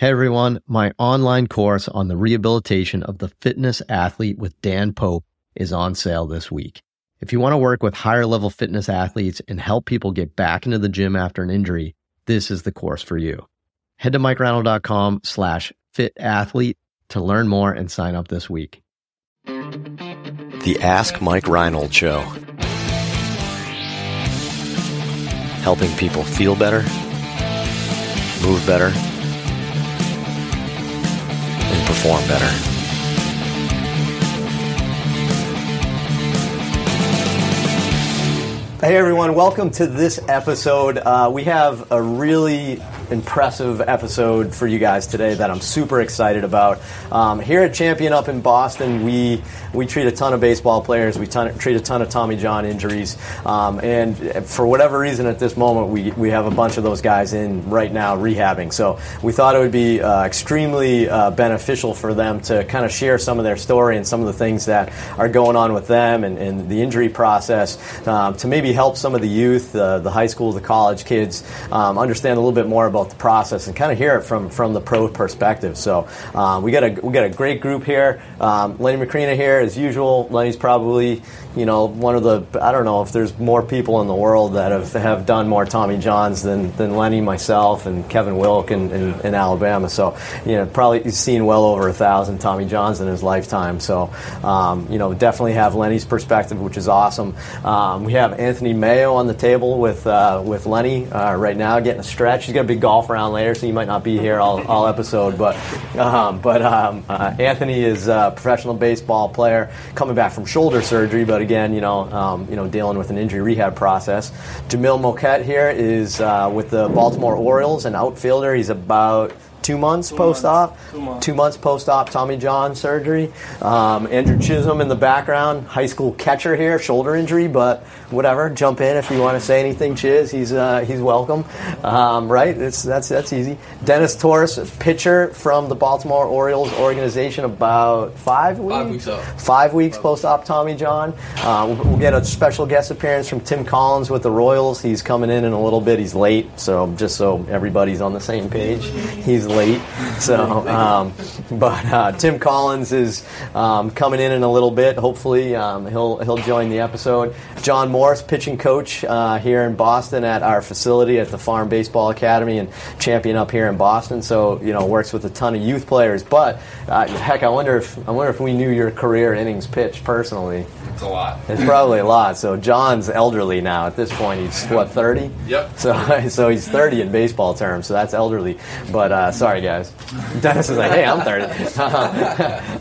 Hey everyone, my online course on the rehabilitation of the fitness athlete with Dan Pope is on sale this week. If you want to work with higher level fitness athletes and help people get back into the gym after an injury, this is the course for you. Head to mikereinold.com slash fit athlete to learn more and sign up this week. The Ask Mike Reinold Show. Helping people feel better, move better, perform better. Hey everyone, welcome to this episode. Uh, we have a really impressive episode for you guys today that I'm super excited about. Um, here at Champion Up in Boston, we we treat a ton of baseball players. We ton, treat a ton of Tommy John injuries, um, and for whatever reason, at this moment, we we have a bunch of those guys in right now rehabbing. So we thought it would be uh, extremely uh, beneficial for them to kind of share some of their story and some of the things that are going on with them and, and the injury process um, to maybe help some of the youth, uh, the high school, the college kids um, understand a little bit more about the process and kind of hear it from from the pro perspective. So uh, we got a we got a great group here. Um, Lenny Macrina here as usual. Lenny's probably you know one of the I don't know if there's more people in the world that have have done more Tommy Johns than, than Lenny, myself, and Kevin Wilk in, in, in Alabama. So you know probably he's seen well over a thousand Tommy Johns in his lifetime. So um, you know definitely have Lenny's perspective, which is awesome. Um, we have Anthony Mayo on the table with uh, with Lenny uh, right now, getting a stretch. He's got a big golf around later, so he might not be here all, all episode. But um, but um, uh, Anthony is a professional baseball player coming back from shoulder surgery, but again, you know, um, you know, dealing with an injury rehab process. Jamill Moquete here is uh, with the Baltimore Orioles, an outfielder. He's about two months Two post op. months. Two months. Two months post op Tommy John surgery. Um, Andrew Chisholm in the background, high school catcher here, shoulder injury, but whatever. Jump in if you want to say anything, Chiz. He's uh, he's welcome. Um, right? It's that's that's easy. Dennis Torres, pitcher from the Baltimore Orioles organization, about five weeks. Five weeks out. Five weeks post op Tommy John. Uh, we'll, we'll get a special guest appearance from Tim Collins with the Royals. He's coming in in a little bit. He's late, so just so everybody's on the same page, he's late. So, um, but uh, Tim Collins is um, coming in in a little bit. Hopefully, um, he'll he'll join the episode. John Morris, pitching coach uh, here in Boston at our facility at the Farm Baseball Academy and champion up here in Boston. So you know works with a ton of youth players. But uh, heck, I wonder if I wonder if we knew your career innings pitched personally. It's a lot. It's probably a lot. So John's elderly now. At this point, he's what thirty. Yep. So so he's thirty in baseball terms. So that's elderly. But uh, sorry, guys. Dennis is like, hey, I'm thirty.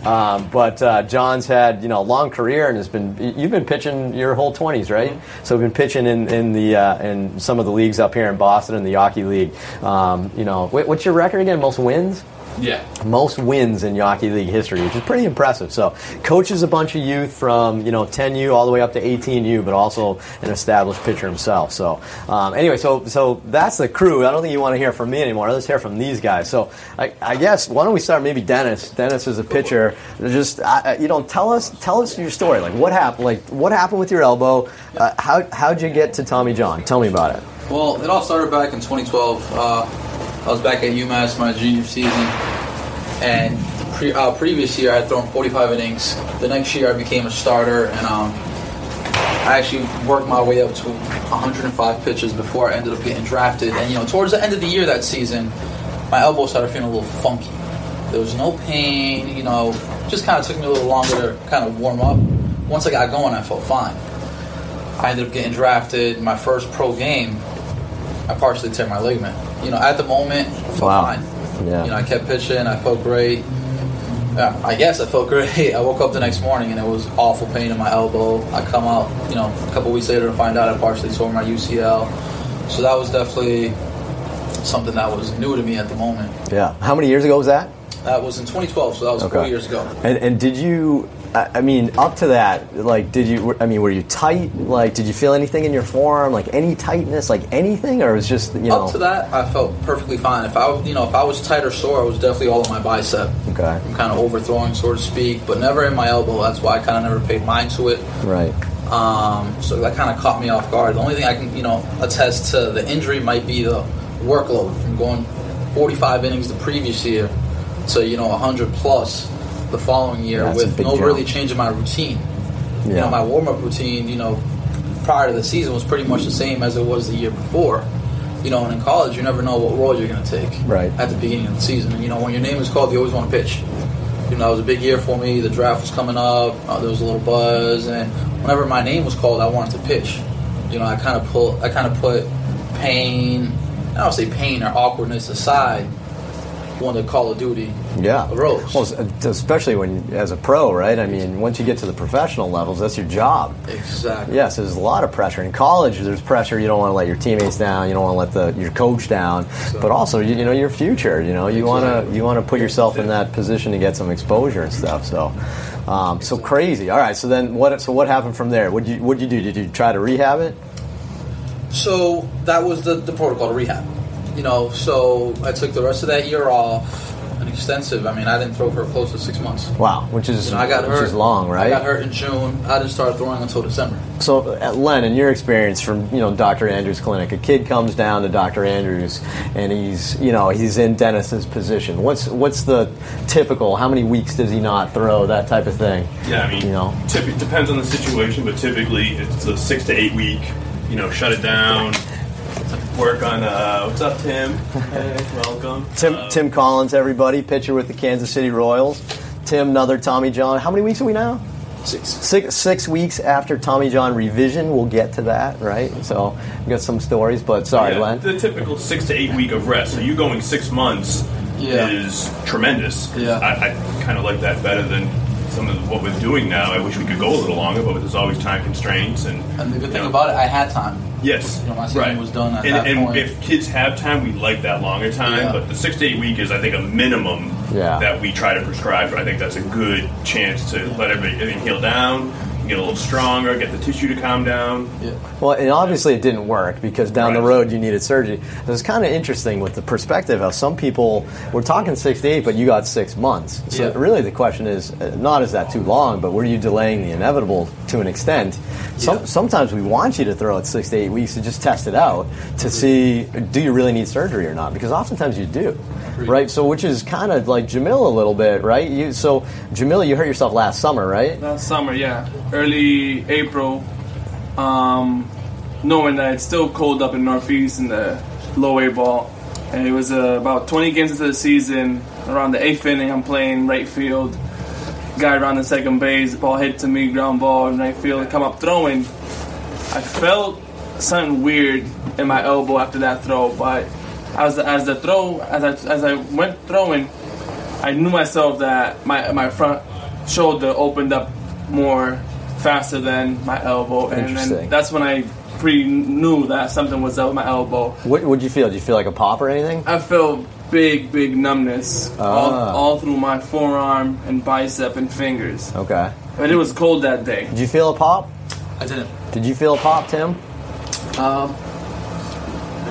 um, but uh, John's had you know a long career and has been. You've been pitching your whole twenties, right? So we've been pitching in in the uh, in some of the leagues up here in Boston in the Yawkey League. Um, you know, wh- what's your record again? Most wins Yeah. most wins in Yawkey League history, which is pretty impressive. So, coaches a bunch of youth from you know 10U all the way up to 18U, but also an established pitcher himself. So, um, anyway, so so that's the crew. I don't think you want to hear from me anymore. Let's hear from these guys. So, I, I guess why don't we start maybe Dennis? Dennis is a pitcher. Just I- you know, tell us tell us your story. Like what happened? Like what happened with your elbow? Uh, how how'd you get to Tommy John? Tell me about it. Well, it all started back in 2012. Uh, I was back at UMass my junior season, and pre- uh, previous year I had thrown 45 innings. The next year I became a starter, and um, I actually worked my way up to 105 pitches before I ended up getting drafted. And you know, towards the end of the year that season, my elbow started feeling a little funky. There was no pain, you know, just kind of took me a little longer to kind of warm up. Once I got going, I felt fine. I ended up getting drafted. My first pro game, I partially tear my ligament. You know, at the moment, I Wow. fine. Yeah. You know, I kept pitching. I felt great. Yeah, I guess I felt great. I woke up the next morning and it was awful pain in my elbow. I come out, you know, a couple weeks later to find out I partially tore my UCL. So that was definitely something that was new to me at the moment. Yeah. How many years ago was that? That was in 2012, so that was four years ago. And, and did you? I I mean, up to that, like, did you? I mean, were you tight? Like, did you feel anything in your forearm? Like any tightness? Like anything, or it was just you know? Up to that, I felt perfectly fine. If I, was- you know, if I was tight or sore, it was definitely all in my bicep. Okay. I'm kind of overthrowing, so to speak, but never in my elbow. That's why I kind of never paid mind to it. Right. Um, so that kind of caught me off guard. The only thing I can, you know, attest to the injury might be the workload from going 45 innings the previous year to you know 100 plus the following year a with no jump. really change in my routine. You know, my warm up routine, you know, prior to the season was pretty much the same as it was the year before. You know, and in college, you never know what role you're going to take Right. at the beginning of the season. And you know, when your name is called, you always want to pitch. You know, that was a big year for me. The draft was coming up. Uh, there was a little buzz, and whenever my name was called, I wanted to pitch. You know, I kind of pull, I kind of put pain. I don't say pain or awkwardness aside when the Call of Duty Yeah. arose. Well, especially when as a pro, right? I mean, once you get to the professional levels, that's your job. exactly. Yes, there's a lot of pressure in college. There's pressure. You don't want to let your teammates down. You don't want to let the your coach down. But also, you, you know, your future. You know, you want to you want to put yourself in that position to get some exposure and stuff. So, um, so crazy. All right. So then, what? So what happened from there? What you what you do? Did you try to rehab it? So that was the, the protocol to rehab. You know, so I took the rest of that year off, an extensive. I mean, I didn't throw for close to six months. Wow, which is You know, I got which hurt. is long, right? I got hurt in June. I didn't start throwing until December. So, uh, Len, in your experience from you know Dr. Andrews' clinic, a kid comes down to Dr. Andrews and he's you know he's in Dennis's position. What's what's the typical? How many weeks does he not throw? That type of thing. Yeah, I mean, you know, typ- depends on the situation, but typically it's a six to eight week. You know, shut it down. Work on. Uh, what's up, Tim? Hey, welcome. Tim Uh, Tim Collins, everybody, pitcher with the Kansas City Royals. Tim, another Tommy John. How many weeks are we now? Six. Six six weeks after Tommy John revision. We'll get to that, right? So we got some stories, but sorry, yeah, Len. The typical six to eight week of rest. So you going six months Yeah. is tremendous. Yeah. I, I kind of like that better than some of what we're doing now. I wish we could go a little longer, but there's always time constraints and. And the good thing know, about it, I had time. Yes, You know, my season right. was done at and, that and point. if kids have time, we like that longer time. Yeah. But the six to eight week is, I think, a minimum Yeah. that we try to prescribe. But I think that's a good chance to let everybody everything heal down, get a little stronger, get the tissue to calm down. Yeah. Well, and obviously it didn't work because down the road you needed surgery. It was kind of interesting with the perspective of some people. We're talking six to eight, but you got six months. So Yeah. really, the question is uh, not is that too long, but were you delaying the inevitable to an extent? Some, Yeah. Sometimes we want you to throw it six to eight weeks to just test it out to see do you really need surgery or not? Because oftentimes you do, right? So which is kind of like Jamill a little bit, right? You so Jamill, you hurt yourself last summer, right? Last summer, yeah, early April, um, knowing that it's still cold up in Northeast in the low A ball, and it was uh, about 20 games into the season. Around the eighth inning, I'm playing right field. Guy around the second base, the ball hit to me, ground ball in right field. Come up throwing. I felt something weird in my elbow after that throw, but as as the throw as I as I went throwing, I knew myself that my my front shoulder opened up more faster than my elbow, and Interesting. then that's when I pre knew that something was up with my elbow. What would you feel? Did you feel like a pop or anything? I felt big, big numbness all, Ah. all through my forearm and bicep and fingers. Okay. But it was cold that day. Did you feel a pop? I didn't. Did you feel a pop, Tim? Um,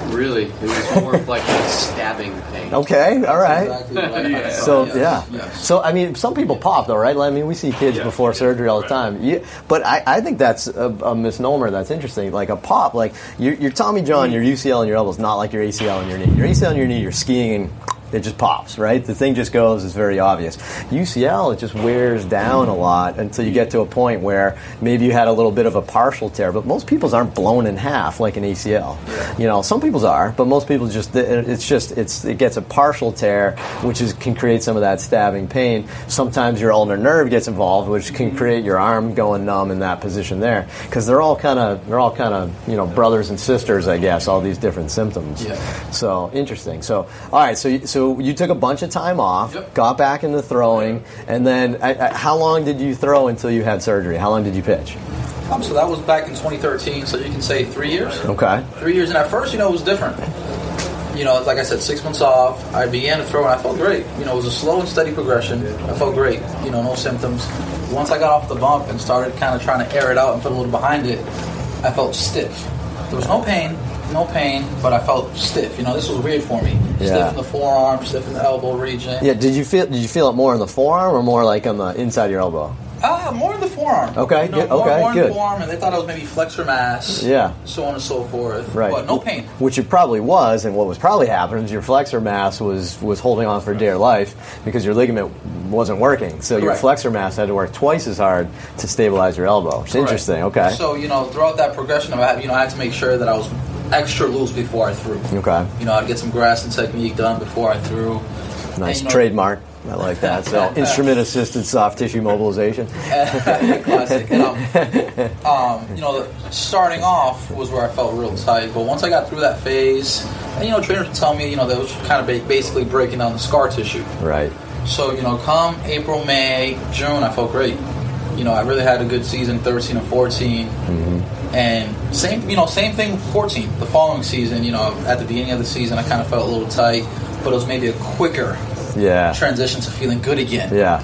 not really. It was more of like a stabbing pain. Okay, all right. Exactly what Yeah. So yes, yeah, yes. so I mean, some people pop though, right? I mean, we see kids Yeah, before yeah, surgery all the right. time. You, but I, I think that's a, a misnomer. That's interesting. Like a pop, like your, your Tommy John, hmm. your UCL and your elbow is not like your ACL and your knee. Your ACL and your knee, you're skiing and it just pops, right? The thing just goes. It's very obvious. UCL, it just wears down a lot until you get to a point where maybe you had a little bit of a partial tear. But most people's aren't blown in half like an ACL. You know, some people's are, but most people just it's just it's it gets a partial tear, which is can create some of that stabbing pain. Sometimes your ulnar nerve gets involved, which can create your arm going numb in that position there. Because they're all kind of they're all kind of you know brothers and sisters, I guess. All these different symptoms. Yeah. So interesting. So all right. So you- so you took a bunch of time off, Yep. got back into throwing, and then I, I, how long did you throw until you had surgery? How long did you pitch? Um, so that was back in 2013. So you can say three years. Okay. Three years, and at first, you know, it was different. You know, like I said, six months off. I began to throw, and I felt great. You know, it was a slow and steady progression. I felt great. You know, no symptoms. Once I got off the bump and started kind of trying to air it out and put a little behind it, I felt stiff. There was no pain, no pain, but I felt stiff. You know, this was weird for me. Yeah. Stiff in the forearm, stiff in the elbow region. Yeah. Did you feel did you feel it more in the forearm or more like on the inside of your elbow? Uh, more in the forearm. Okay, You know, good, more, okay, more in good. the forearm, and they thought it was maybe flexor mass. Yeah. So on and so forth. Right. But no pain. Which it probably was, and what was probably happening is your flexor mass was was holding on for dear life because your ligament wasn't working. So your flexor mass had to work twice as hard to stabilize your elbow. It's interesting. Okay. So you know, throughout that progression, had, you know, I had to make sure that I was extra loose before I threw. okay. You know, I'd get some Graston technique done before I threw. Nice you know- trademark. I like that. So instrument assisted soft tissue mobilization. Classic. And, um, um, you know, starting off was where I felt real tight, but once I got through that phase, and you know, trainers would tell me, you know, that was kind of basically breaking down the scar tissue. Right. So, you know, come April, May, June, I felt great. You know, I really had a good season, 13 and 14. And same, you know, same thing 14. The following season, you know, at the beginning of the season, I kind of felt a little tight, but it was maybe a quicker Yeah. transition to feeling good again. Yeah.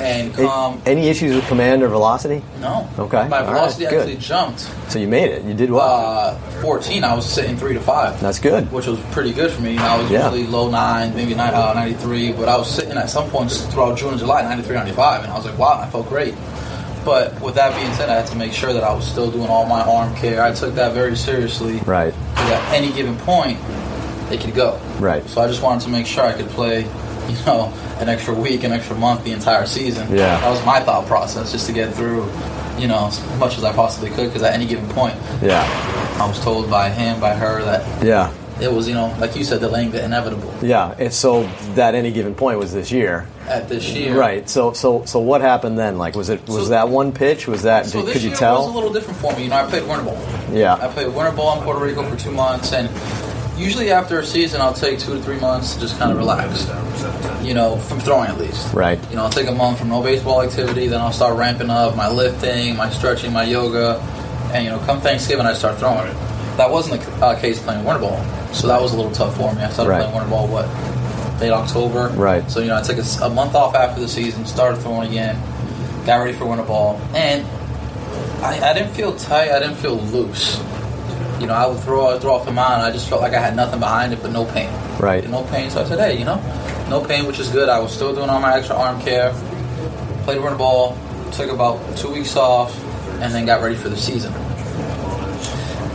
And A- come, Any issues with command or velocity? no. Okay, My right, velocity good. actually jumped. So you made it. You did well. Uh, 14, I was sitting 3 to 5. That's good. Which was pretty good for me. I was Yeah. usually low 9, maybe nine, uh, 93, but I was sitting at some points throughout June and July, 93, 95, and I was like, wow, I felt great. But with that being said, I had to make sure that I was still doing all my arm care. I took that very seriously. Right. Because at any given point, it could go. Right. So I just wanted to make sure I could play, you know, an extra week, an extra month, the entire season. Yeah. That was my thought process, just to get through, you know, as much as I possibly could. Because at any given point, Yeah. I was told by him, by her, that Yeah. It was, you know, like you said, delaying the inevitable Yeah. And so that any given point was this year. at this year. Right. So so so what happened then? Like was it was So- that one pitch? Was that So did, could you tell? was a little different for me. You know, I played winter ball. Yeah, I played winter ball in Puerto Rico for two months, and usually after a season, I'll take two to three months to just kind of relax. You know, from throwing at least. Right. You know, I'll take a month from no baseball activity, then I'll start ramping up my lifting, my stretching, my yoga, and you know, come Thanksgiving, I start throwing it. That wasn't the uh, case playing winter ball, so that was a little tough for me. I started Right. playing winter ball what late October. Right. So you know, I took a month off after the season, started throwing again, got ready for winter ball, and I, I didn't feel tight. I didn't feel loose. You know, I would throw, I would throw off the mound. I just felt like I had nothing behind it, but no pain. Right. No pain. So I said, hey, you know, no pain, which is good. I was still doing all my extra arm care. Played winter ball. Took about two weeks off, and then got ready for the season.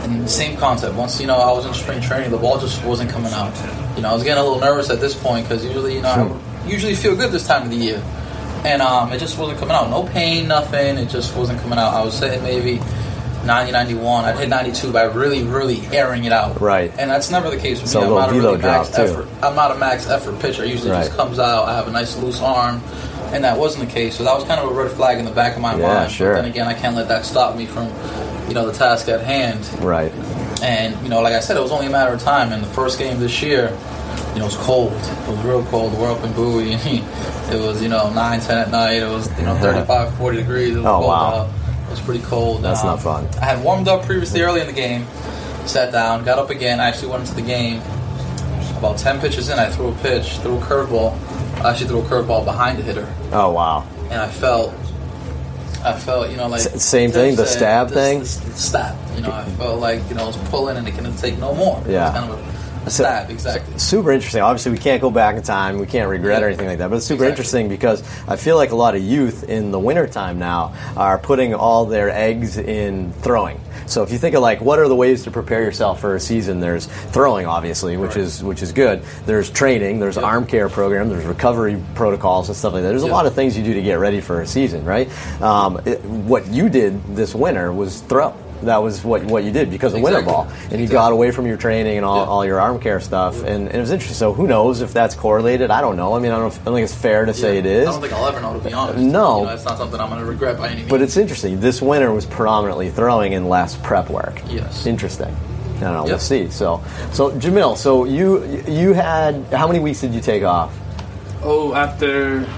And same concept. Once you know I was in spring training, the ball just wasn't coming out. You know, I was getting a little nervous at this point because usually, you know, I usually feel good this time of the year, and um, it just wasn't coming out. No pain, nothing. It just wasn't coming out. I was sitting maybe 90, 91. I'd hit 92 by really, really airing it out. Right. And that's never the case for So me. I'm not a really max drop, too. effort. I'm not a max effort pitcher. It usually Right. just comes out. I have a nice loose arm. And that wasn't the case, so that was kind of a red flag in the back of my Yeah, mind. sure. But then again, I can't let that stop me from, you know, the task at hand. Right. And you know, like I said, it was only a matter of time. And the first game this year, you know, it was cold. It was real cold. We're up in Bowie. it was you know 9, 10 at night. It was you know 35, 40 degrees. It was Oh, cold wow. out. It was pretty cold. That's Um, not fun. I had warmed up previously early in the game. Sat down, got up again. I actually went into the game. About ten pitches in, I threw a pitch, threw a curveball. I actually threw a curveball behind the hitter, Oh wow. and I felt. I felt, you know, like S- same thing, the stab this- thing? this- stab. You know, I felt like you know, I was pulling and it couldn't take no more. It was Yeah. kind of a, stab, exactly. Super interesting. Obviously, we can't go back in time. We can't regret or anything like that. But it's super Exactly. interesting because I feel like a lot of youth in the wintertime now are putting all their eggs in throwing. So if you think of like what are the ways to prepare yourself for a season, there's throwing obviously, which Right. is which is good. There's training, there's Yep. arm care program, there's recovery protocols and stuff like that. There's a lot of things you do to get ready for a season, right? Um, it- what you did this winter was throw. That was what what you did because of winter Exactly. ball, and you got away from your training and all, Yeah. all your arm care stuff, and, and it was interesting. So who knows if that's correlated? I don't know. I mean, I don't, I don't think it's fair to say it is. I don't think I'll ever know, to be honest. No. You know, it's not something I'm going to regret by any means. but it's interesting. This winter was predominantly throwing and less prep work. Yes. interesting. I don't know. We'll see. So, so Jamill, so you you had how many weeks did you take off? Oh, after.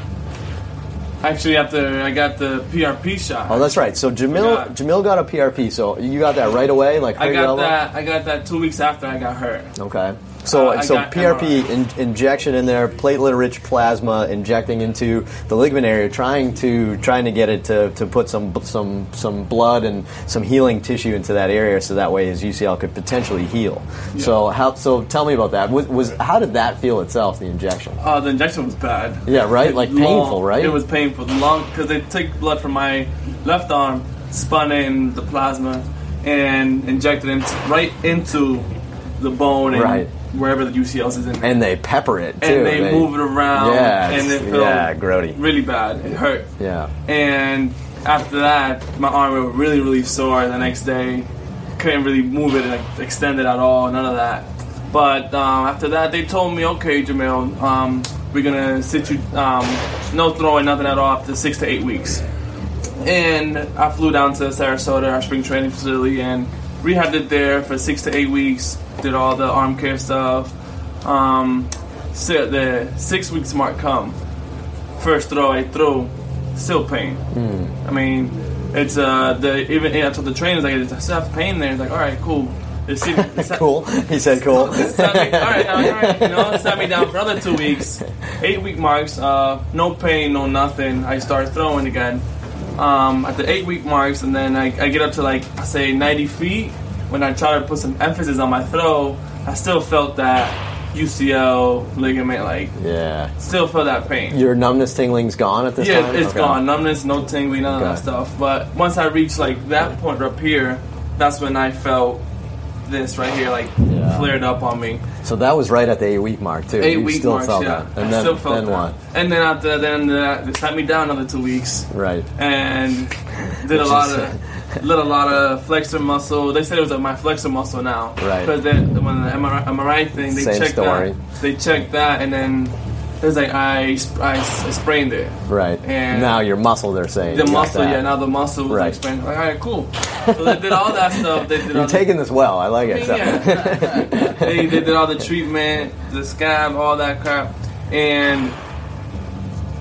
Actually, after I got the PRP shot. Oh, that's right. So Jamill Yeah. Jamill got a PRP. So you got that right away, like I got that. I got that two weeks after I got hurt. Okay. So, Uh, so PRP in, injection in there, platelet-rich plasma injecting into the ligament area, trying to trying to get it to, to put some some some blood and some healing tissue into that area, so that way his UCL could potentially heal. So, how? So, tell me about that. Was, was how did that feel itself? The injection? Uh, the injection was bad. Yeah, right? Like Long- painful, right? It was painful. Long because they took blood from my left arm, spun it in the plasma, and injected it right into the bone and Right. Wherever the UCLs is in. there. and they pepper it too. and they, move it around, Yes, and it felt yeah, grody. really bad. It hurt. Yeah. And after that, my arm was really, really sore the next day. Couldn't really move it, like, extend it at all, none of that. But um, after that, they told me, okay, Jamill, um, we're gonna sit you, um, no throwing, nothing at all, after six to eight weeks. And I flew down to Sarasota, our spring training facility, and rehabbed it there for six to eight weeks. Did all the arm care stuff. Um, so the six weeks mark come. First throw I threw, still pain. I mean, it's uh the even I told the trainers like I still have pain there. It's like all right, cool. It's, it's Cool. He said cool. Sat me, all right, all right, you know, sat me down for another two weeks. Eight week marks, uh, no pain, no nothing. I start throwing again. Um, at the eight week marks, and then I, I get up to like say 90 feet. When I tried to put some emphasis on my throw, I still felt that UCL ligament, like yeah. still feel that pain. Your numbness tingling's gone at this yeah, time. Yeah, it's Okay. gone. Numbness, no tingling, none of that stuff. But once I reached like that point up here, that's when I felt this right here like Yeah. flared up on me. So that was right at the eight week mark too. Eight you week still marks, felt yeah. that. And I then, still felt then that. what? And then after then uh, they sat me down another two weeks Right. and did a lot of did a lot of flexor muscle. They said it was like my flexor muscle now. Right. Because when the MRI, MRI thing, they Same checked story. that. They checked that, and then it was like I I, I, sprained it. Right. And now your muscle, they're saying. The muscle, yeah. Now the muscle was Right. like sprained. Like, all right, cool. So they did all that stuff. They did You're the- taking this well. I like it. So- yeah. they, they did all the treatment, the scab, all that crap, and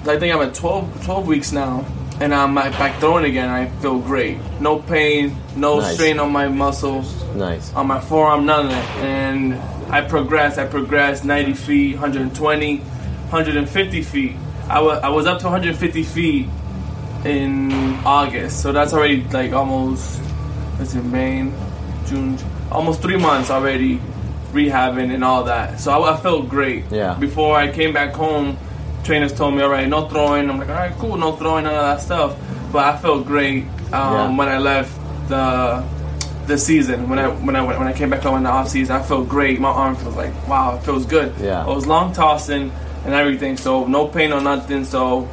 I think I'm at 12, 12 weeks now, and uh, I'm back back throwing again. I feel great. No pain, no Nice. strain on my muscles, nice. on my forearm, none of that. And I progressed. I progressed 90 feet, 120, 150 feet. I wa- I was up to 150 feet in August, so that's already like almost. Let's see, May, June, almost three months already rehabbing and all that. So I, I felt great. Yeah. Before I came back home, trainers told me, all right, no throwing. I'm like, all right, cool, no throwing, none of that stuff. But I felt great um, Yeah. when I left the the season. When I when I when I came back home in the off season, I felt great. My arm feels like wow, it feels good. Yeah. I was long tossing and everything, so no pain or nothing. So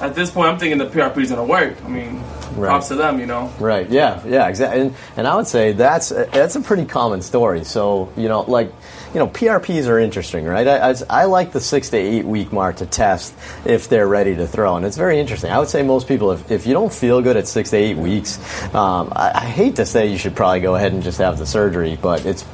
at this point, I'm thinking the PRP is gonna work. I mean, Right. props to them, you know. Right. Yeah. Yeah. Exactly. And, and I would say that's that's a pretty common story. So you know, like you know, PRPs are interesting, right? I, I, I like the six to eight week mark to test if they're ready to throw, and it's very interesting. I would say most people, if, if you don't feel good at six to eight weeks, um, I, I hate to say you should probably go ahead and just have the surgery, but it's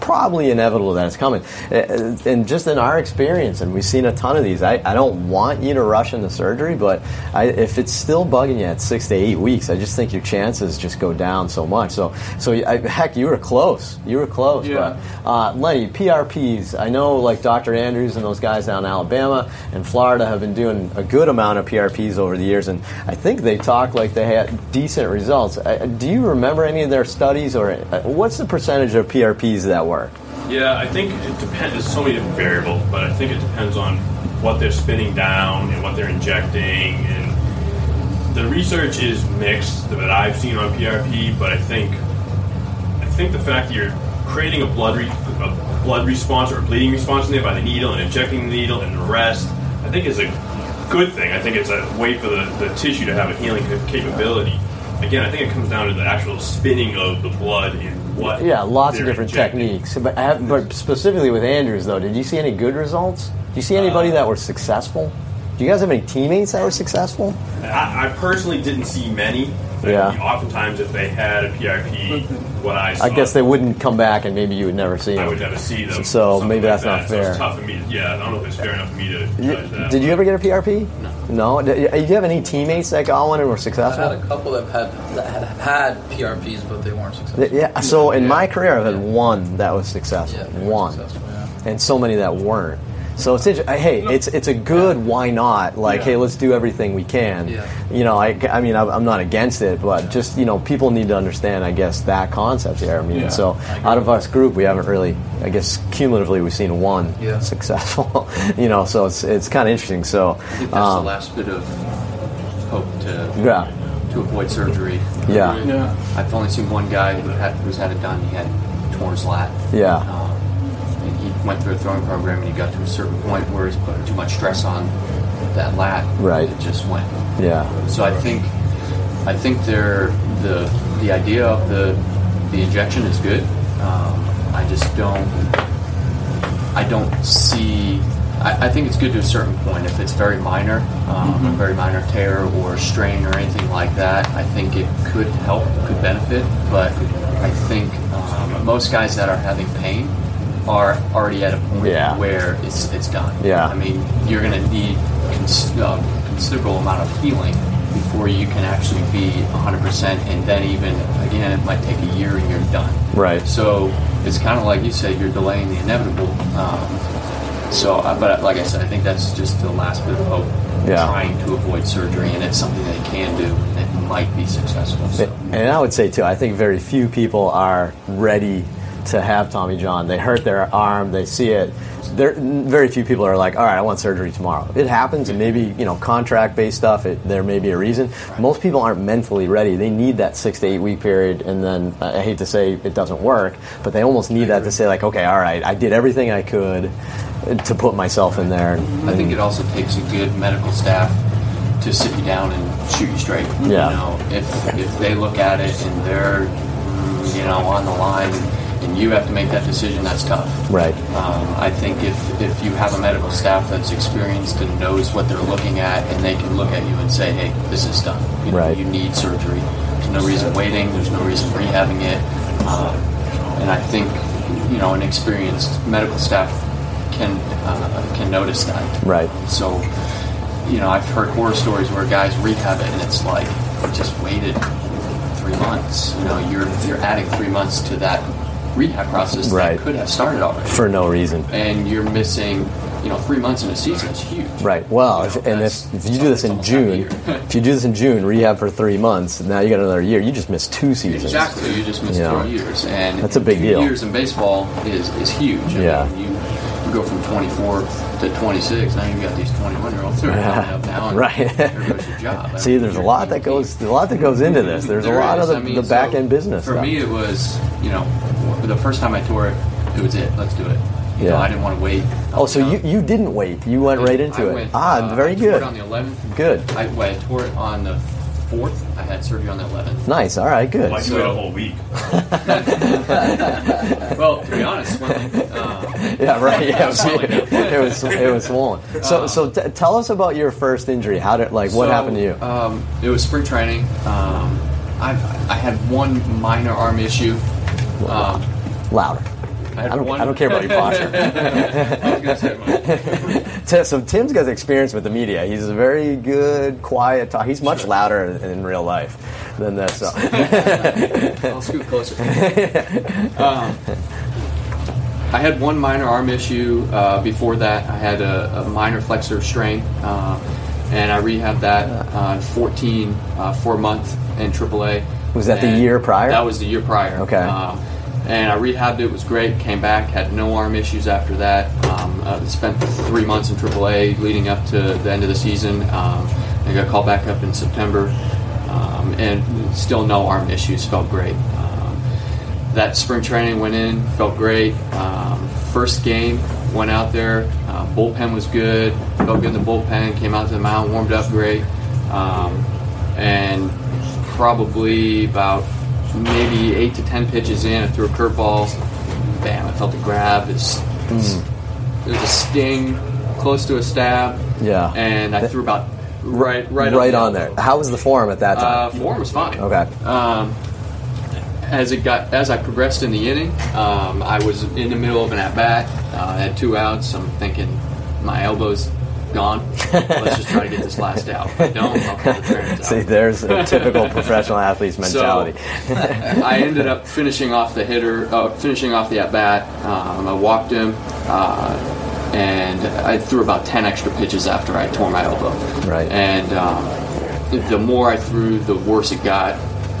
probably inevitable that it's coming. And just in our experience, and we've seen a ton of these, I, I don't want you to rush into surgery, but I, if it's still bugging you at six to eight weeks, I just think your chances just go down so much. So, so I, heck, you were close. You were close. Yeah. But uh, Lenny, PRPs. I know like Dr. Andrews and those guys down in Alabama and Florida have been doing a good amount of PRPs over the years, and I think they talk like they had decent results. Uh, do you remember any of their studies, or uh, what's the percentage of PRPs that work? Yeah, I think it depends. There's so many different variables, but I think it depends on what they're spinning down and what they're injecting. And the research is mixed that I've seen on PRP, but I think I think the fact that you're creating a blood re- blood response or bleeding response in there by the needle and injecting the needle and the rest, I think is a good thing. I think it's a way for the, the tissue to have a healing capability. Again, I think it comes down to the actual spinning of the blood and what. Yeah, lots of different injecting. techniques. But, I have, but specifically with Andrews, though, did you see any good results? Do you see anybody uh, that were successful? Do you guys have any teammates that were successful? I, I personally didn't see many. Yeah. Oftentimes, if they had a PRP, what I saw, I guess they wouldn't come back, and maybe you would never see I them. would never see them. So something maybe like that's not that. So it's fair. tough for me. To, yeah, I don't know if it's fair enough for me to You- judge that. did you ever get a PRP? No. No. Did, did you have any teammates that got one and were successful? I had a couple that had that had had PRPs, but they weren't successful. Yeah. So in my career, I've had one that was successful. Yeah, one. successful, yeah. and so many that weren't. So it's inter- hey, it's it's a good why not? Like Yeah. hey, let's do everything we can. Yeah. You know, I, I mean, I'm I'm not against it, but just you know, people need to understand, I guess, that concept here. I mean, Yeah. so out of us group, we haven't really, I guess, cumulatively, we've seen one Yeah. successful. you know, so it's it's kind of interesting. So I think that's um, the last bit of hope to yeah, to avoid surgery. yeah, Yeah. I've only seen one guy who had, who's had it done. He had torn his lat. yeah, Um, and he went through a throwing program, and he got to a certain point where he's putting too much stress on that lat. Right. It just went. yeah, So I think, I think they're, the the idea of the the injection is good. Um, I just don't. I don't see. I, I think it's good to a certain point. If it's very minor, um, a very minor tear or strain or anything like that, I think it could help, could benefit. But I think um, most guys that are having pain are already at a point Yeah. where it's it's done. Yeah. I mean, you're going to need cons- uh, considerable amount of healing before you can actually be 100%, and then even again, it might take a year and you're done. right. So it's kind of like you said, you're delaying the inevitable. Um, so, uh, but like I said, I think that's just the last bit of hope. Yeah. Trying to avoid surgery, and it's something they can do that might be successful. So. And I would say too, I think very few people are ready to have Tommy John. They hurt their arm, they see it. There, very few people are like, all right, I want surgery tomorrow. It happens, and maybe you know, contract-based stuff. It, there may be a reason. Most people aren't mentally ready. They need that six to eight week period, and then I hate to say it doesn't work, but they almost need that to say like, okay, all right, I did everything I could to put myself in there. I think it also takes a good medical staff to sit you down and shoot you straight. Yeah. You know, if if they look at it and they're you know on the line and you have to make that decision, that's tough. Right. Um, I think if if you have a medical staff that's experienced and knows what they're looking at, and they can look at you and say, "Hey, this is done. You, know, Right. you need surgery. There's no reason waiting. There's no reason rehabbing it." Um, and I think you know an experienced medical staff can uh, can notice that. Right. So, you know, I've heard horror stories where guys rehab it, and it's like just waited three months. You know, you're you're adding three months to that rehab process Right. that could have started already, For no reason. and you're missing. You know, three months in a season is huge. Right. Well, You if, and if, if you do this in it's almost half a June, if you do this in June, rehab for three months, now you got another year. You just missed two seasons. Exactly, you just missed Yeah. two years, and That's a big two deal. Years in baseball is is huge. I Yeah. mean, you, you go from 24 to 26. Now you've got these 21 year olds that are coming up now, Right. There goes your job. See, there's a lot that goes a lot that goes into this. There's a lot is. of the, I mean, the back end business. For stuff. me, it was you know the first time I tore it, it was it. Let's do it. You know, I didn't want to wait. oh, so know. you, you didn't wait. You went right into I it. went, ah, uh, very I tore good. it on the 11th. Good. I, well, I tore it on the 4th. I had surgery on the 11th. Nice. All right. Good. Why'd you wait a whole week? Well, to be honest, when, uh, Yeah. Right. Yeah. It was it was, it was swollen. So so t- tell us about your first injury. How did like what So, happened to you? Um, it was spring training. Um, I, I had one minor arm issue. Um, Louder. I, I don't, I don't care about your posture. I was say so Tim's got experience with the media. He's a very good, quiet talk. He's much louder in, in real life than this. So. I'll scoot closer. um, I had one minor arm issue. Uh, before that, I had a, a minor flexor strain, uh, and I rehabbed that uh, 14 uh, for a month in AAA. Was that the year prior? That was the year prior. Okay. Um, and I rehabbed it. Was great. Came back. Had no arm issues after that. Um, uh, spent three months in AAA leading up to the end of the season. Um, I got called back up in September, um, and still no arm issues. Felt great. Um, that spring training went in, felt great. Um, first game, went out there. Uh, bullpen was good. Felt good in the bullpen. Came out to the mound, warmed up great, um, and probably about maybe eight to ten pitches in, I threw a curveball. Bam! I felt a grab. It's, it's it was a sting, close to a stab. Yeah. and I threw about right right right on there. How was the form at that Uh, time? form was fine. okay. Um, as it got as I progressed in the inning, um, I was in the middle of an at bat. Uh, I had two outs. I'm thinking my elbow's gone. Let's just try to get this last out. If I don't, I'll cut the trainers out. See, there's a typical professional athlete's mentality. So I ended up finishing off the hitter, uh, finishing off the at bat. Um, I walked him, uh, and I threw about ten extra pitches after I tore my elbow. Right. And um, the more I threw, the worse it got.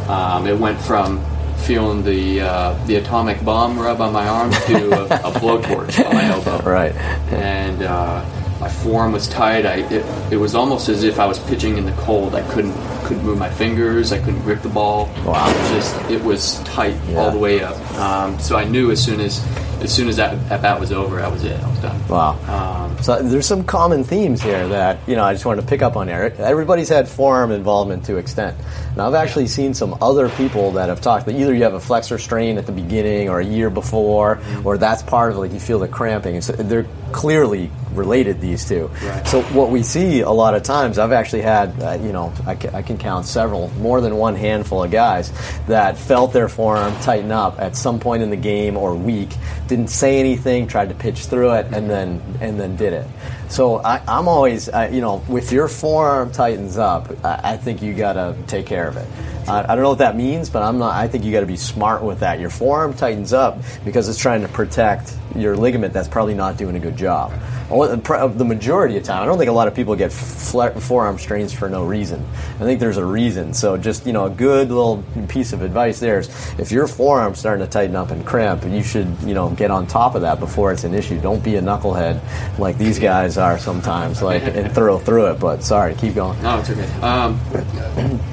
Um, it went from feeling the uh, the Atomic Balm rub on my arm to a, a blowtorch on my elbow. right. And uh, my forearm was tight. I it, it was almost as if I was pitching in the cold. I couldn't couldn't move my fingers. I couldn't grip the ball. Wow. It was just it was tight Yeah. all the way up. Um, so I knew as soon as as soon as that at bat was over, that was it. I was done. Wow. Um, So there's some common themes here that you know I just wanted to pick up on. Eric, everybody's had forearm involvement to extent. Now I've actually seen some other people that have talked that either you have a flexor strain at the beginning or a year before, Mm-hmm. or that's part of it, like you feel the cramping. And so they're clearly related these two. Right. So what we see a lot of times, I've actually had uh, you know I can count several, more than one handful of guys that felt their forearm tighten up at some point in the game or week, didn't say anything, tried to pitch through it, and then and then did it. So I, I'm always, uh, you know, if your forearm tightens up, I, I think you got to take care of it. Uh, I don't know what that means, but I'm not. I think you got to be smart with that. Your forearm tightens up because it's trying to protect your ligament that's probably not doing a good job. The majority of time, I don't think a lot of people get forearm strains for no reason. I think there's a reason. So just you know, a good little piece of advice there is if your forearm's starting to tighten up and cramp, you should you know get on top of that before it's an issue. Don't be a knucklehead like these guys are sometimes, like and throw through it. But sorry, keep going. No, it's okay. Um,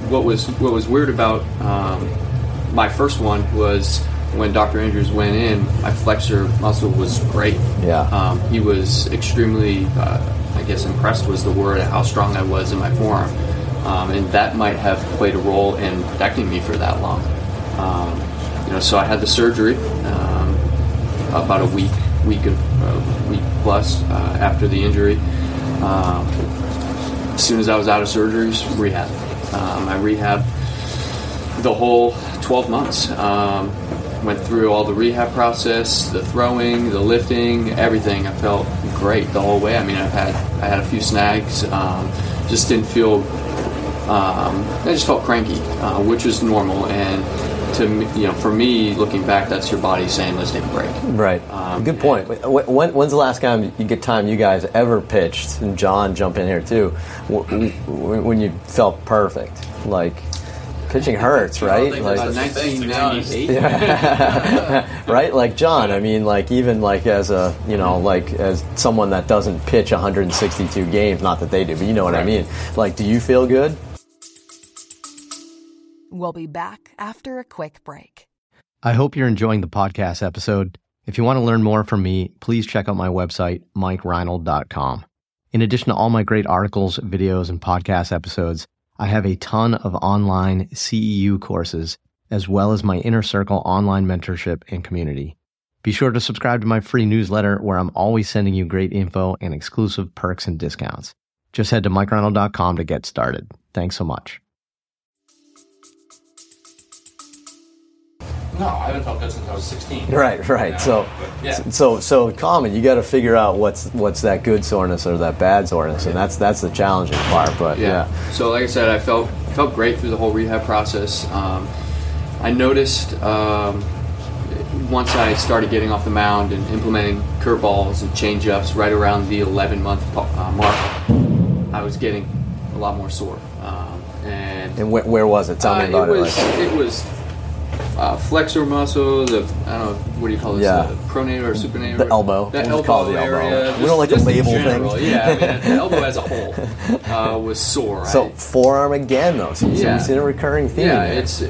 what was what was weird about um, my first one was when Dr. Andrews went in, my flexor muscle was great. Yeah. Um, he was extremely, uh, I guess, impressed was the word at how strong I was in my forearm, um, and that might have played a role in protecting me for that long. Um, you know, so I had the surgery um, about a week, week of uh, week plus uh, after the injury. Um, as soon as I was out of surgeries, rehab. Um, I rehabbed the whole 12 months. Um, went through all the rehab process, the throwing, the lifting, everything. I felt great the whole way. I mean, I've had I had a few snags. Um, just didn't feel. Um, I just felt cranky, uh, which is normal. And to me, you know, for me, looking back, that's your body saying, "Let's take a break." Right. Um, Good point. Wh- When, when's the last time you get time you guys ever pitched? And John, jump in here too. wh- wh- When you felt perfect, like pitching hurts, right? think Like, Uh, that's- 1998. right? Like John, I mean, like even like as a you know like as someone that doesn't pitch 162 games, not that they do, but you know what I mean. Like, do you feel good? We'll be back after a quick break. I hope you're enjoying the podcast episode. If you want to learn more from me, please check out my website, MikeReinold.com. In addition to all my great articles, videos, and podcast episodes, I have a ton of online CEU courses, as well as my Inner Circle online mentorship and community. Be sure to subscribe to my free newsletter where I'm always sending you great info and exclusive perks and discounts. Just head to MikeReinold.com to get started. Thanks so much. No, I haven't felt good since I was 16. Right, right. Yeah, So, but, yeah. so, so common. You got to figure out what's what's that good soreness or that bad soreness, and that's that's the challenging part. But yeah, yeah. So, like I said, I felt felt great through the whole rehab process. Um, I noticed um, once I started getting off the mound and implementing curveballs and changeups right around the 11 month uh, mark, I was getting a lot more sore. Um, and and where, where was it? Tell me uh, about it it. like- it was uh, flexor muscles, the I don't know what do you call this, Yeah. uh, pronator or supinator? The elbow. The We'll elbow the elbow. area. We don't like to label general, things. Yeah, I mean, the elbow as a whole uh, was sore. so forearm again, though. So, Yeah. we've seen a recurring theme. yeah, it's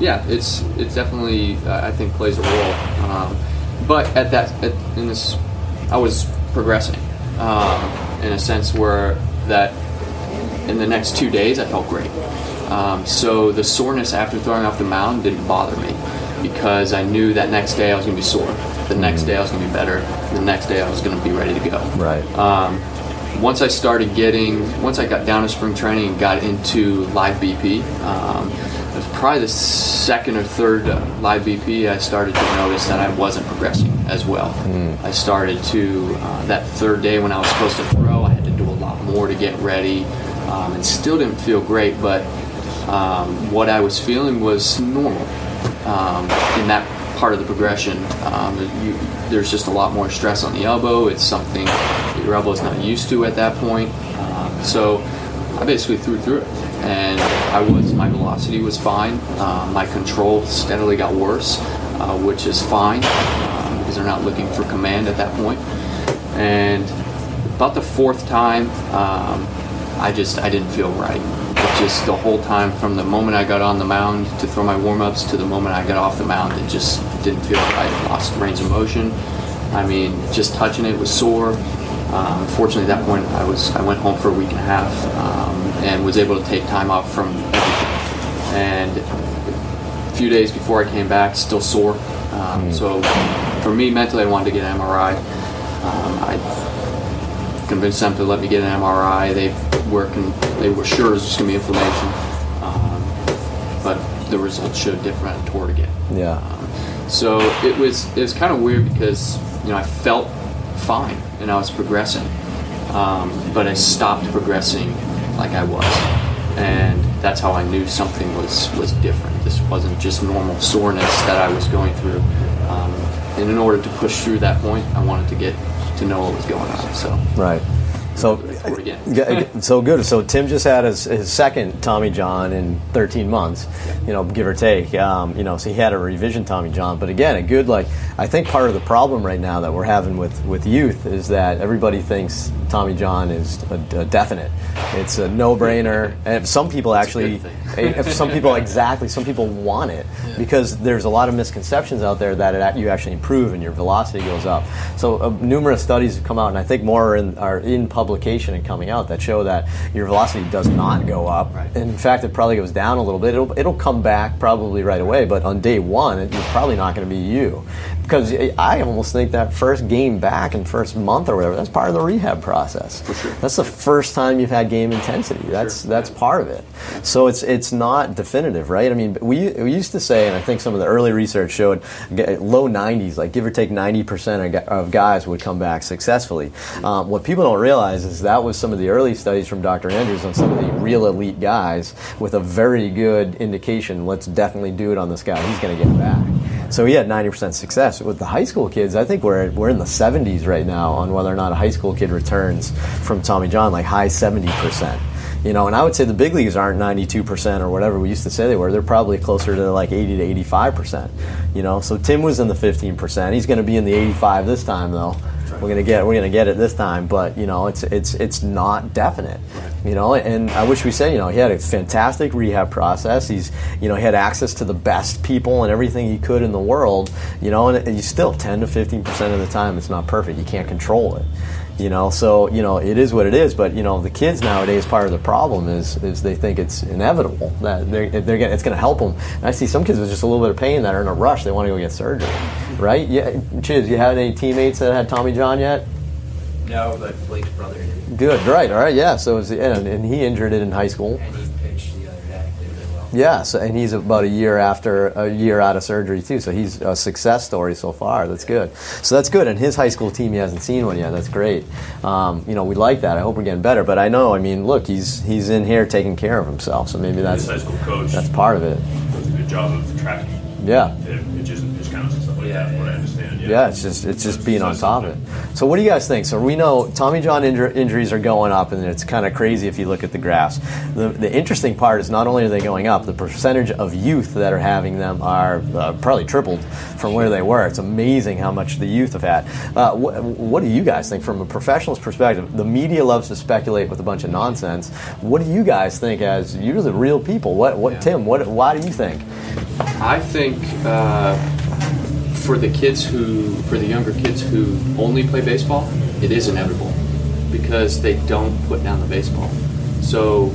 yeah, it's it's definitely uh, I think plays a role. Um, but at that at, in this, I was progressing um, in a sense where that in the next two days I felt great. Um, so the soreness after throwing off the mound didn't bother me because I knew that next day I was going to be sore. The next day I was going to be better. The next day I was going to be ready to go. right. Um, once I started getting, once I got down to spring training and got into live BP, um, it was probably the second or third live BP I started to notice that I wasn't progressing as well. I started to, uh, that third day when I was supposed to throw, I had to do a lot more to get ready, um, and still didn't feel great. But um, what I was feeling was normal um, in that part of the progression. Um, you, there's just a lot more stress on the elbow. It's something your elbow is not used to at that point. Um, so I basically threw through it, and I was my velocity was fine. Uh, my control steadily got worse, uh, which is fine because they're not looking for command at that point. And about the fourth time, um, I just I didn't feel right. Just the whole time from the moment I got on the mound to throw my warm ups to the moment I got off the mound, it just didn't feel right. I lost range of motion. I mean, just touching it was sore. Um, unfortunately, at that point, I was I went home for a week and a half um, and was able to take time off from everything. And a few days before I came back, still sore. Um, So for me, mentally, I wanted to get an MRI. Um, I convinced them to let me get an MRI. They were con- they were sure it was just going to be inflammation, um, but the results showed different. It again. Yeah. So it was it was kind of weird because you know I felt fine and I was progressing, um, but I stopped progressing like I was, and that's how I knew something was was different. This wasn't just normal soreness that I was going through. Um, and in order to push through that point, I wanted to get to know what was going on. So Right. So, Or again. g- so good. So Tim just had his, his second Tommy John in 13 months, you know, give or take. Um, you know, so he had a revision Tommy John. But again, a good like I think part of the problem right now that we're having with with youth is that everybody thinks Tommy John is a, a definite. It's a no brainer, and some people actually, if some people exactly, some people want it because there's a lot of misconceptions out there that it, you actually improve and your velocity goes up. So uh, numerous studies have come out, and I think more are in, are in publication and coming out that show that your velocity does not go up. Right. In fact, it probably goes down a little bit. It'll, it'll come back probably right away, but on day one, it, it's probably not going to be you. Because I almost think that first game back and first month or whatever, that's part of the rehab process. That's the first time you've had game intensity. That's that's part of it. So it's it's not definitive, right? I mean, we, we used to say, and I think some of the early research showed low 90s, like give or take 90% of, of guys would come back successfully. Um, what people don't realize is that was some of the early studies from Dr. Andrews on some of the real elite guys with a very good indication. Let's definitely do it on this guy. He's going to get back. So he had 90% success. With the high school kids, I think we're, we're in the 70s right now on whether or not a high school kid returns from Tommy John, like high 70%. You know, and I would say the big leagues aren't 92% or whatever we used to say they were. They're probably closer to like 80 to 85%. You know, so Tim was in the 15%. He's going to be in the 85 this time though. We're gonna get we're gonna get it this time, but you know it's it's it's not definite, you know. And I wish we said you know he had a fantastic rehab process. He's you know he had access to the best people and everything he could in the world, you know. And you still 10 to 15 percent of the time it's not perfect. You can't control it, you know. So you know it is what it is. But you know the kids nowadays part of the problem is is they think it's inevitable that they're, they're gonna, it's going to help them. And I see some kids with just a little bit of pain that are in a rush. They want to go get surgery, right? Yeah, Chiz, you had any teammates that had Tommy John yet? No, but Blake's brother did, Good, right, all right, yeah. So it was, and, and he injured it in high school. and he pitched the other day. Did really well. Yeah, so, and he's about a year after a year out of surgery too. So he's a success story so far. That's good. So that's good. And his high school team, he hasn't seen one yet. That's great. Um, you know, we like that. I hope we're getting better. But I know, I mean, look, he's he's in here taking care of himself. So maybe that's His high school coach that's part of it. does a good job of tracking Yeah. him, pitches and pitch counts and stuff like Yeah, What. I understand. Yeah, Yeah, it's just it's just being on top of it. So what do you guys think? So we know Tommy John injur- injuries are going up, and it's kind of crazy if you look at the graphs. The, the interesting part is not only are they going up, the percentage of youth that are having them are uh, probably tripled from where they were. It's amazing how much the youth have had. Uh, wh- what do you guys think from a professional's perspective? The media loves to speculate with a bunch of nonsense. What do you guys think as you're the real people? What what Yeah. Tim? What why do you think? I think uh, for the kids who, for the younger kids who only play baseball, it is inevitable because they don't put down the baseball. So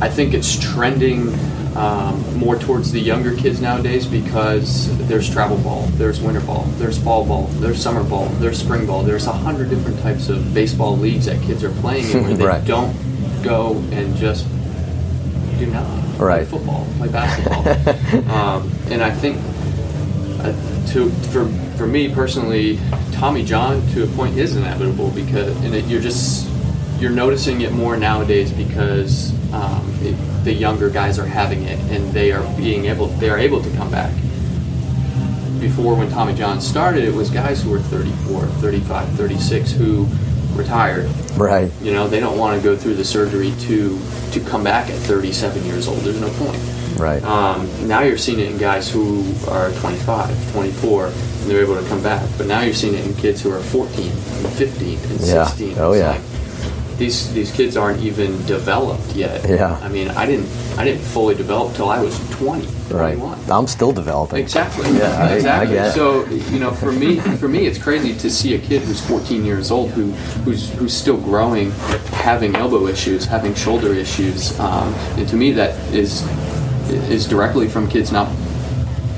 I think it's trending um, more towards the younger kids nowadays because there's travel ball, there's winter ball, there's fall ball, there's summer ball, there's spring ball. There's a hundred different types of baseball leagues that kids are playing in where they Right. don't go and just do nothing. Right. Play football, play basketball. um, and I think uh, to for for me personally, Tommy John to a point is inevitable because and it, you're just you're noticing it more nowadays because um, it, the younger guys are having it and they are being able they are able to come back. Before when Tommy John started, it was guys who were 34, 35, 36 who retired. Right. You know, they don't want to go through the surgery to to come back at 37 years old. There's no point. Right. Um, now you're seeing it in guys who are 25, 24, and they're able to come back. But now you're seeing it in kids who are 14, and 15, and Yeah. 16. Oh, It's yeah. like, these these kids aren't even developed yet. Yeah. I mean, I didn't I didn't fully develop till I was 20, Right. 21. I'm still developing. Exactly. Yeah, I- I exactly. it. So you know, for me, for me, it's crazy to see a kid who's 14 years old who who's who's still growing, having elbow issues, having shoulder issues, um, and to me, that is is directly from kids not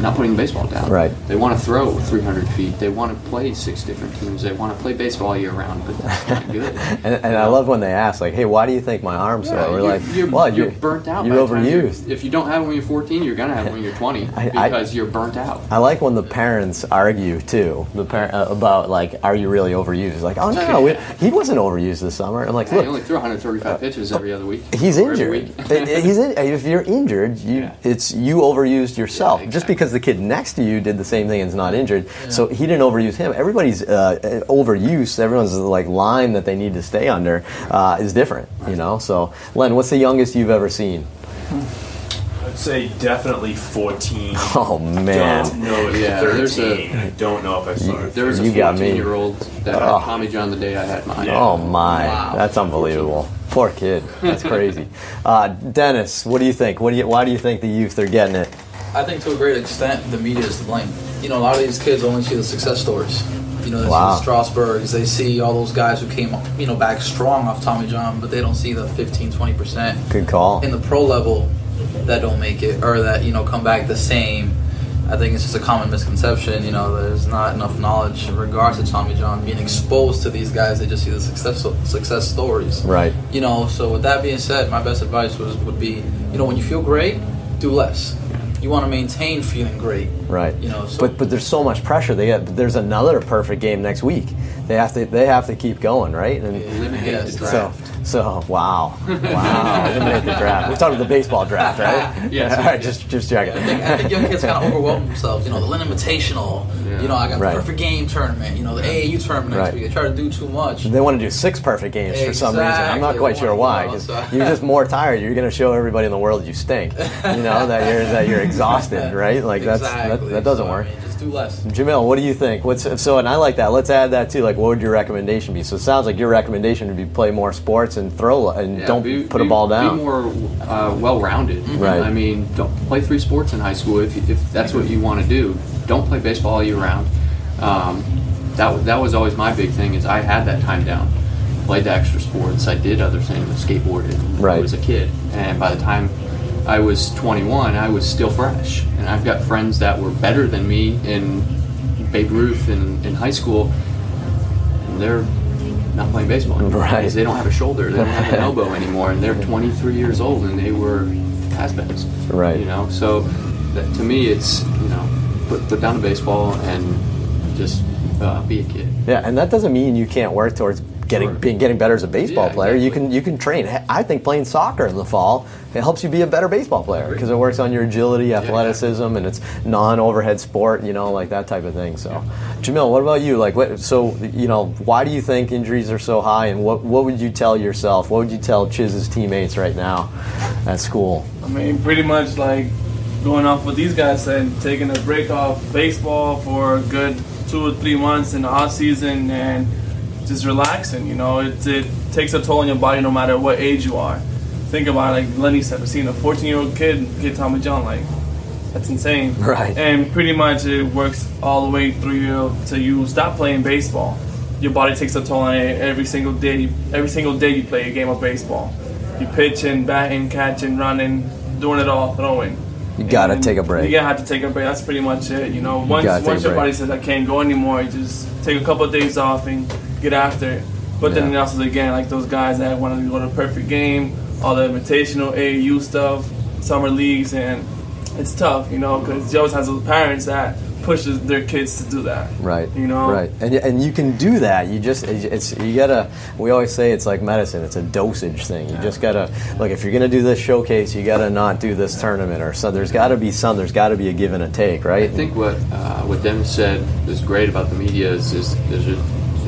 not putting baseball down. Right. They want to throw 300 feet. They want to play six different teams. They want to play baseball year round, but that's not good. And, and I love when they ask, like, "Hey, why do you think my arm's Yeah, sore?" We're you're, like, you're, "Well, you're burnt out. You're time you're- overused." If you don't have it when you're 14, you're gonna have it when you're 20 I- I- because you're burnt out. I like when the parents argue too. The par- uh, about like, "Are you really overused?" Like, "Oh no, no, we, he wasn't overused this summer." I'm like, I "Look, only threw 135 pitches every other week. He's injured. week. He's in, if you're injured, you Yeah. it's you overused yourself. Yeah, Just exactly. Because the kid next to you did the same thing and is not injured, so he didn't overuse him. Everybody's uh, overuse. Everyone's like line that they need to stay under uh, is different. You know. So, Len, what's the youngest you've ever seen? I'd say definitely 14. Oh man. Don't know if Yeah, 13. there's a- I don't know if I saw it. There was a You got me. 14 year old that had Oh. Tommy John the day I had mine. Yeah. Oh my, Wow. that's unbelievable. Poor kid. That's crazy. uh, Dennis, what do you think? What do you? Why do you think the youth are getting it? I think to a great extent the media is to blame. You know, a lot of these kids only see the success stories. You know, they Wow. see the Strasburgs, they see all those guys who came, you know, back strong off Tommy John, but they don't see the 15, 20% Good call. in the pro level that don't make it or that, you know, come back the same. I think it's just a common misconception. You know, there's not enough knowledge in regards to Tommy John being exposed to these guys. They just see the success success stories. Right. You know, so with that being said, my best advice was would be, you know, when you feel great, do less. You want to maintain feeling great. Right. You know, so but but there's so much pressure. They get, there's another perfect game next week. They have to they have to keep going, right? And Eliminate Yes. the so draft. so wow wow eliminate the draft. We're talking the baseball draft, right? Yes. All right, just just checking. I think, I think young kids kind of overwhelm themselves. You know, the Lynn Invitational. Yeah. You know, I got Right. the perfect game tournament. You know, the AAU tournament next Right. week. They try to do too much. They want to do six perfect games for some reason. I'm not quite sure why. Well, 'cause so- you're just more tired. You're going to show everybody in the world you stink. You know that you're that you're exhausted, right? Like that's that, that doesn't So, I work. mean, just do less. Jamill, what do you think? What's so? And I like that. Let's add that too. Like, what would your recommendation be? So it sounds like your recommendation would be play more sports and throw and Yeah, don't be- put a ball down. Be more uh, well-rounded. Right. I mean, don't play three sports in high school if, if that's what you want to do. Don't play baseball all year round. Um, that that was always my big thing. Is I had that time down. Played the extra sports. I did other things. Skateboarded. when Right. I was a kid, and by the time I was 21, I was still fresh. And I've got friends that were better than me in Babe Ruth in, in high school, and they're not playing baseball anymore Right. because they don't have a shoulder, they don't have an elbow anymore, and they're 23 years old and they were has-beens. Right. You know, so that, to me, it's you know, put put down the baseball and just uh, be a kid. Yeah, and that doesn't mean you can't work towards getting Sure. being, getting better as a baseball Yeah, player. You can you can train. I think playing soccer in the fall it helps you be a better baseball player because it works on your agility, athleticism, and it's non-overhead sport. You know, like that type of thing. So, Jamill, what about you? Like, what? So, you know, why do you think injuries are so high? And what what would you tell yourself? What would you tell Chiz's teammates right now at school? I mean, pretty much like going off what these guys said, taking a break off baseball for a good two or three months in the off season and just relaxing. You know, it, it takes a toll on your body no matter what age you are. Think about it, like Lenny said, seeing a 14 year old kid get Tommy John, like that's insane. Right. And pretty much it works all the way through you to you stop playing baseball. Your body takes a toll on it every single day. Every single day you play a game of baseball. You pitching, batting, catching, running, doing it all, throwing. You gotta And take a break. You gotta have to take a break. That's pretty much it. You know, once gotta once your break. body says I can't go anymore, you just take a couple of days off and get after it. But then Yeah. also again, like those guys that want to go to perfect game, all the invitational AAU stuff, summer leagues, and it's tough, you know, because Joe has those parents that pushes their kids to do that. Right. You know? Right. And and you can do that. You just it's you gotta. We always say it's like medicine. It's a dosage thing. You just gotta look. If you're gonna do this showcase, you gotta not do this tournament or so. There's got to be some. There's got to be a give and a take, right? I think what uh, what Dennis said is great about the media is, is there's a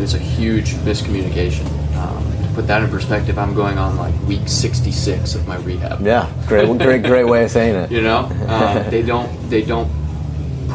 there's a huge miscommunication. Um, to put that in perspective, I'm going on like week 66 of my rehab. Yeah. Great. Great. Great way of saying it. You know, uh, they don't they don't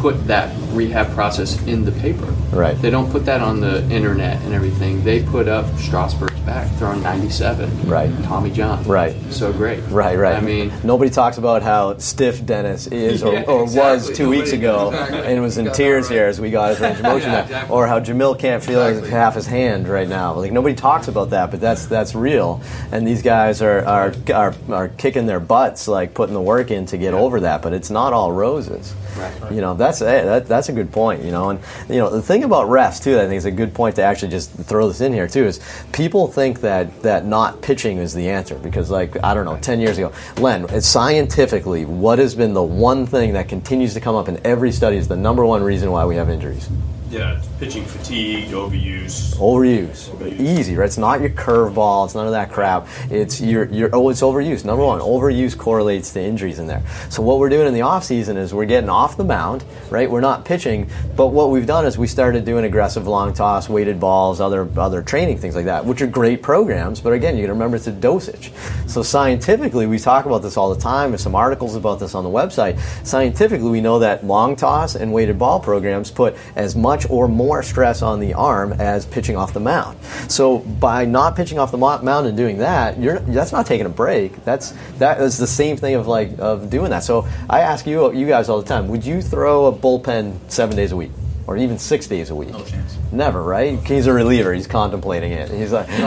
put that rehab process in the paper. Right. They don't put that on the internet and everything. They put up Strasburg's back throwing 97. Right. Tommy John. Right. So great. Right, right. I mean, nobody talks about how stiff Dennis is or, Yeah, or was exactly. two weeks ago exactly. and was in tears right. here as we got his range of motion Yeah, exactly. Or how Jamill can't feel half his hand right now. Like nobody talks about that, but that's that's real. And these guys are are, are, are kicking their butts, like putting the work in to get over that. But it's not all roses. Right. You know, that's hey, that, that's a good point. You know, and you know the thing about refs too. I think is a good point to actually just throw this in here too. Is people think that that not pitching is the answer because like I don't know, ten years ago, Len, scientifically, what has been the one thing that continues to come up in every study is the number one reason why we have injuries? Yeah, pitching fatigue, overuse. Overuse. Overuse. Easy, right? It's not your curveball. It's none of that crap. It's your, your oh, it's overuse. Number one, overuse correlates to injuries in there. So what we're doing in the off season is we're getting off the mound, right? We're not pitching, but what we've done is we started doing aggressive long toss, weighted balls, other other training things like that, which are great programs. But again, you got to remember it's a dosage. So scientifically, we talk about this all the time. There's some articles about this on the website. Scientifically, we know that long toss and weighted ball programs put as much or more stress on the arm as pitching off the mound. So by not pitching off the mound and doing that, you're that's not taking a break. That's that is the same thing of like of doing that. So I ask you you guys all the time, would you throw a bullpen seven days a week? Or even six days a week. No chance. Never, right? He's a reliever. He's contemplating it. He's like, he's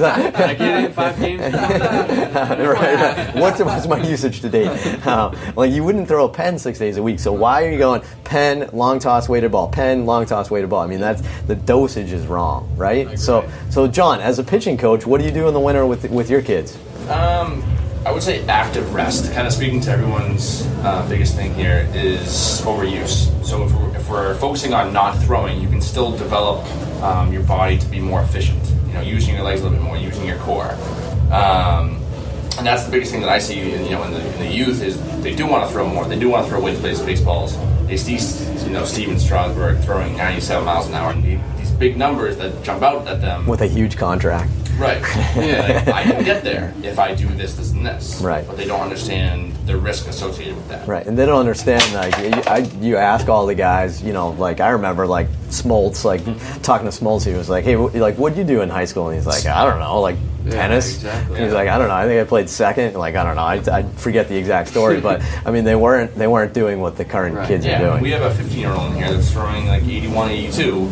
like, I get in five games. right, right. What's, what's my usage today? Uh, like you wouldn't throw a pen six days a week. So why are you going pen, long toss, weighted ball, pen, long toss, weighted ball? I mean, that's the dosage is wrong, right? So, so John, as a pitching coach, what do you do in the winter with with your kids? Um, I would say active rest. Kind of speaking to everyone's uh, biggest thing here is overuse. So if we're, if we're focusing on not throwing, you can still develop um, your body to be more efficient. You know, using your legs a little bit more, using your core. Um, and that's the biggest thing that I see, in, you know, in the, in the youth is they do want to throw more. They do want to throw weight-based baseballs. They see, you know, Stephen Strasburg throwing 97 miles an hour, and these big numbers that jump out at them. With a huge contract. Right. Yeah. Like, I can get there if I do this, this, and this. Right. But they don't understand the risk associated with that. Right, and they don't understand. Like, you, I, you ask all the guys, you know, like I remember, like Smoltz, like mm-hmm. talking to Smoltz, he was like, "Hey, wh- like, what'd you do in high school?" And he's like, "I don't know, like Yeah, tennis." exactly. He's like, "I don't know. I think I played second. Like, I don't know. I, I forget the exact story, but I mean, they weren't they weren't doing what the current Right. kids are Yeah. doing. We have a 15 year old in here that's throwing like 81, 82,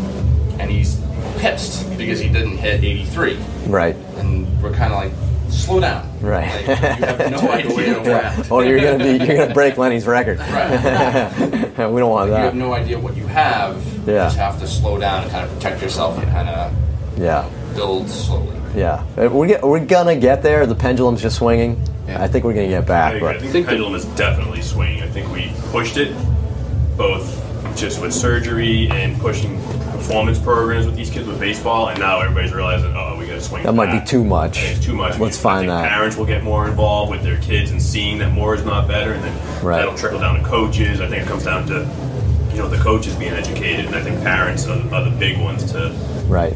and he's pissed because he didn't hit 83. right, And we're kind of like, slow down. Right. Like, you have no idea what. or oh, you're gonna be you're gonna break Lenny's record. Right. we don't want You that. You have no idea what you have. You Yeah. just have to slow down and kind of protect yourself and kind of yeah. build slowly. Yeah, we're, get, we're gonna get there. The pendulum's just swinging. Yeah. I think we're gonna get back. I But think Think the pendulum is definitely swinging. I think we pushed it both just with surgery and pushing performance programs with these kids with baseball, and now everybody's realizing, oh, we got to swing. That might be too much. It's too much. Let's find that. Parents will get more involved with their kids and seeing that more is not better, and then Right. that'll trickle down to coaches. I think it comes down to you know the coaches being educated, and I think parents are, are the big ones to right.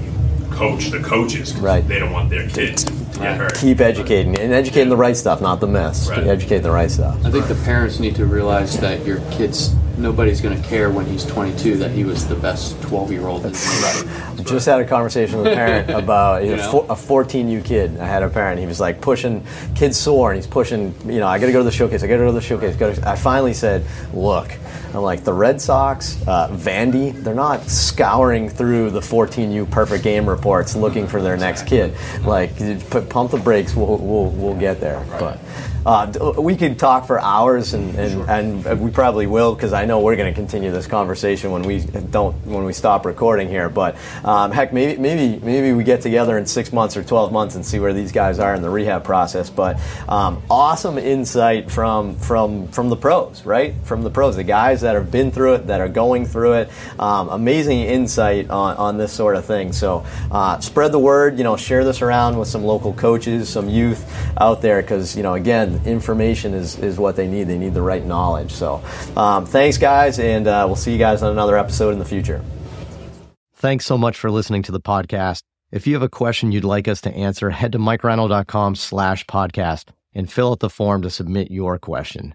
Coach the coaches. Right. They don't want their kids to get hurt. Keep educating and educating the right stuff, not the mess. Right. Keep educating the right stuff. I think the parents need to realize that your kids, nobody's going to care when he's 22 that he was the best 12 year old in the. I just had a conversation with a parent about You a, know? four, a 14U kid. I had a parent. He was like pushing, kid's sore, and he's pushing. You know, I got to go to the showcase. I got to go to the showcase. Gotta, I finally said, "Look, I'm like the Red Sox, uh, Vandy. They're not scouring through the 14U perfect game reports looking for their next kid. Like, put, pump the brakes. We'll, we'll, we'll get there. But uh, we could talk for hours, and, and, and we probably will because I know." we're going to continue this conversation when we don't when we stop recording here. But um, heck, maybe maybe maybe we get together in six months or twelve months and see where these guys are in the rehab process. But um, awesome insight from from from the pros, right? From the pros, the guys that have been through it, that are going through it. Um, amazing insight on, on this sort of thing. So uh, spread the word. You know, share this around with some local coaches, some youth out there, because you know, again, information is is what they need. They need the right knowledge. So um, thanks, guys, and uh, we'll see you guys on another episode in the future. Thanks so much for listening to the podcast. If you have a question you'd like us to answer, head to mikereinold.com slash podcast and fill out the form to submit your question.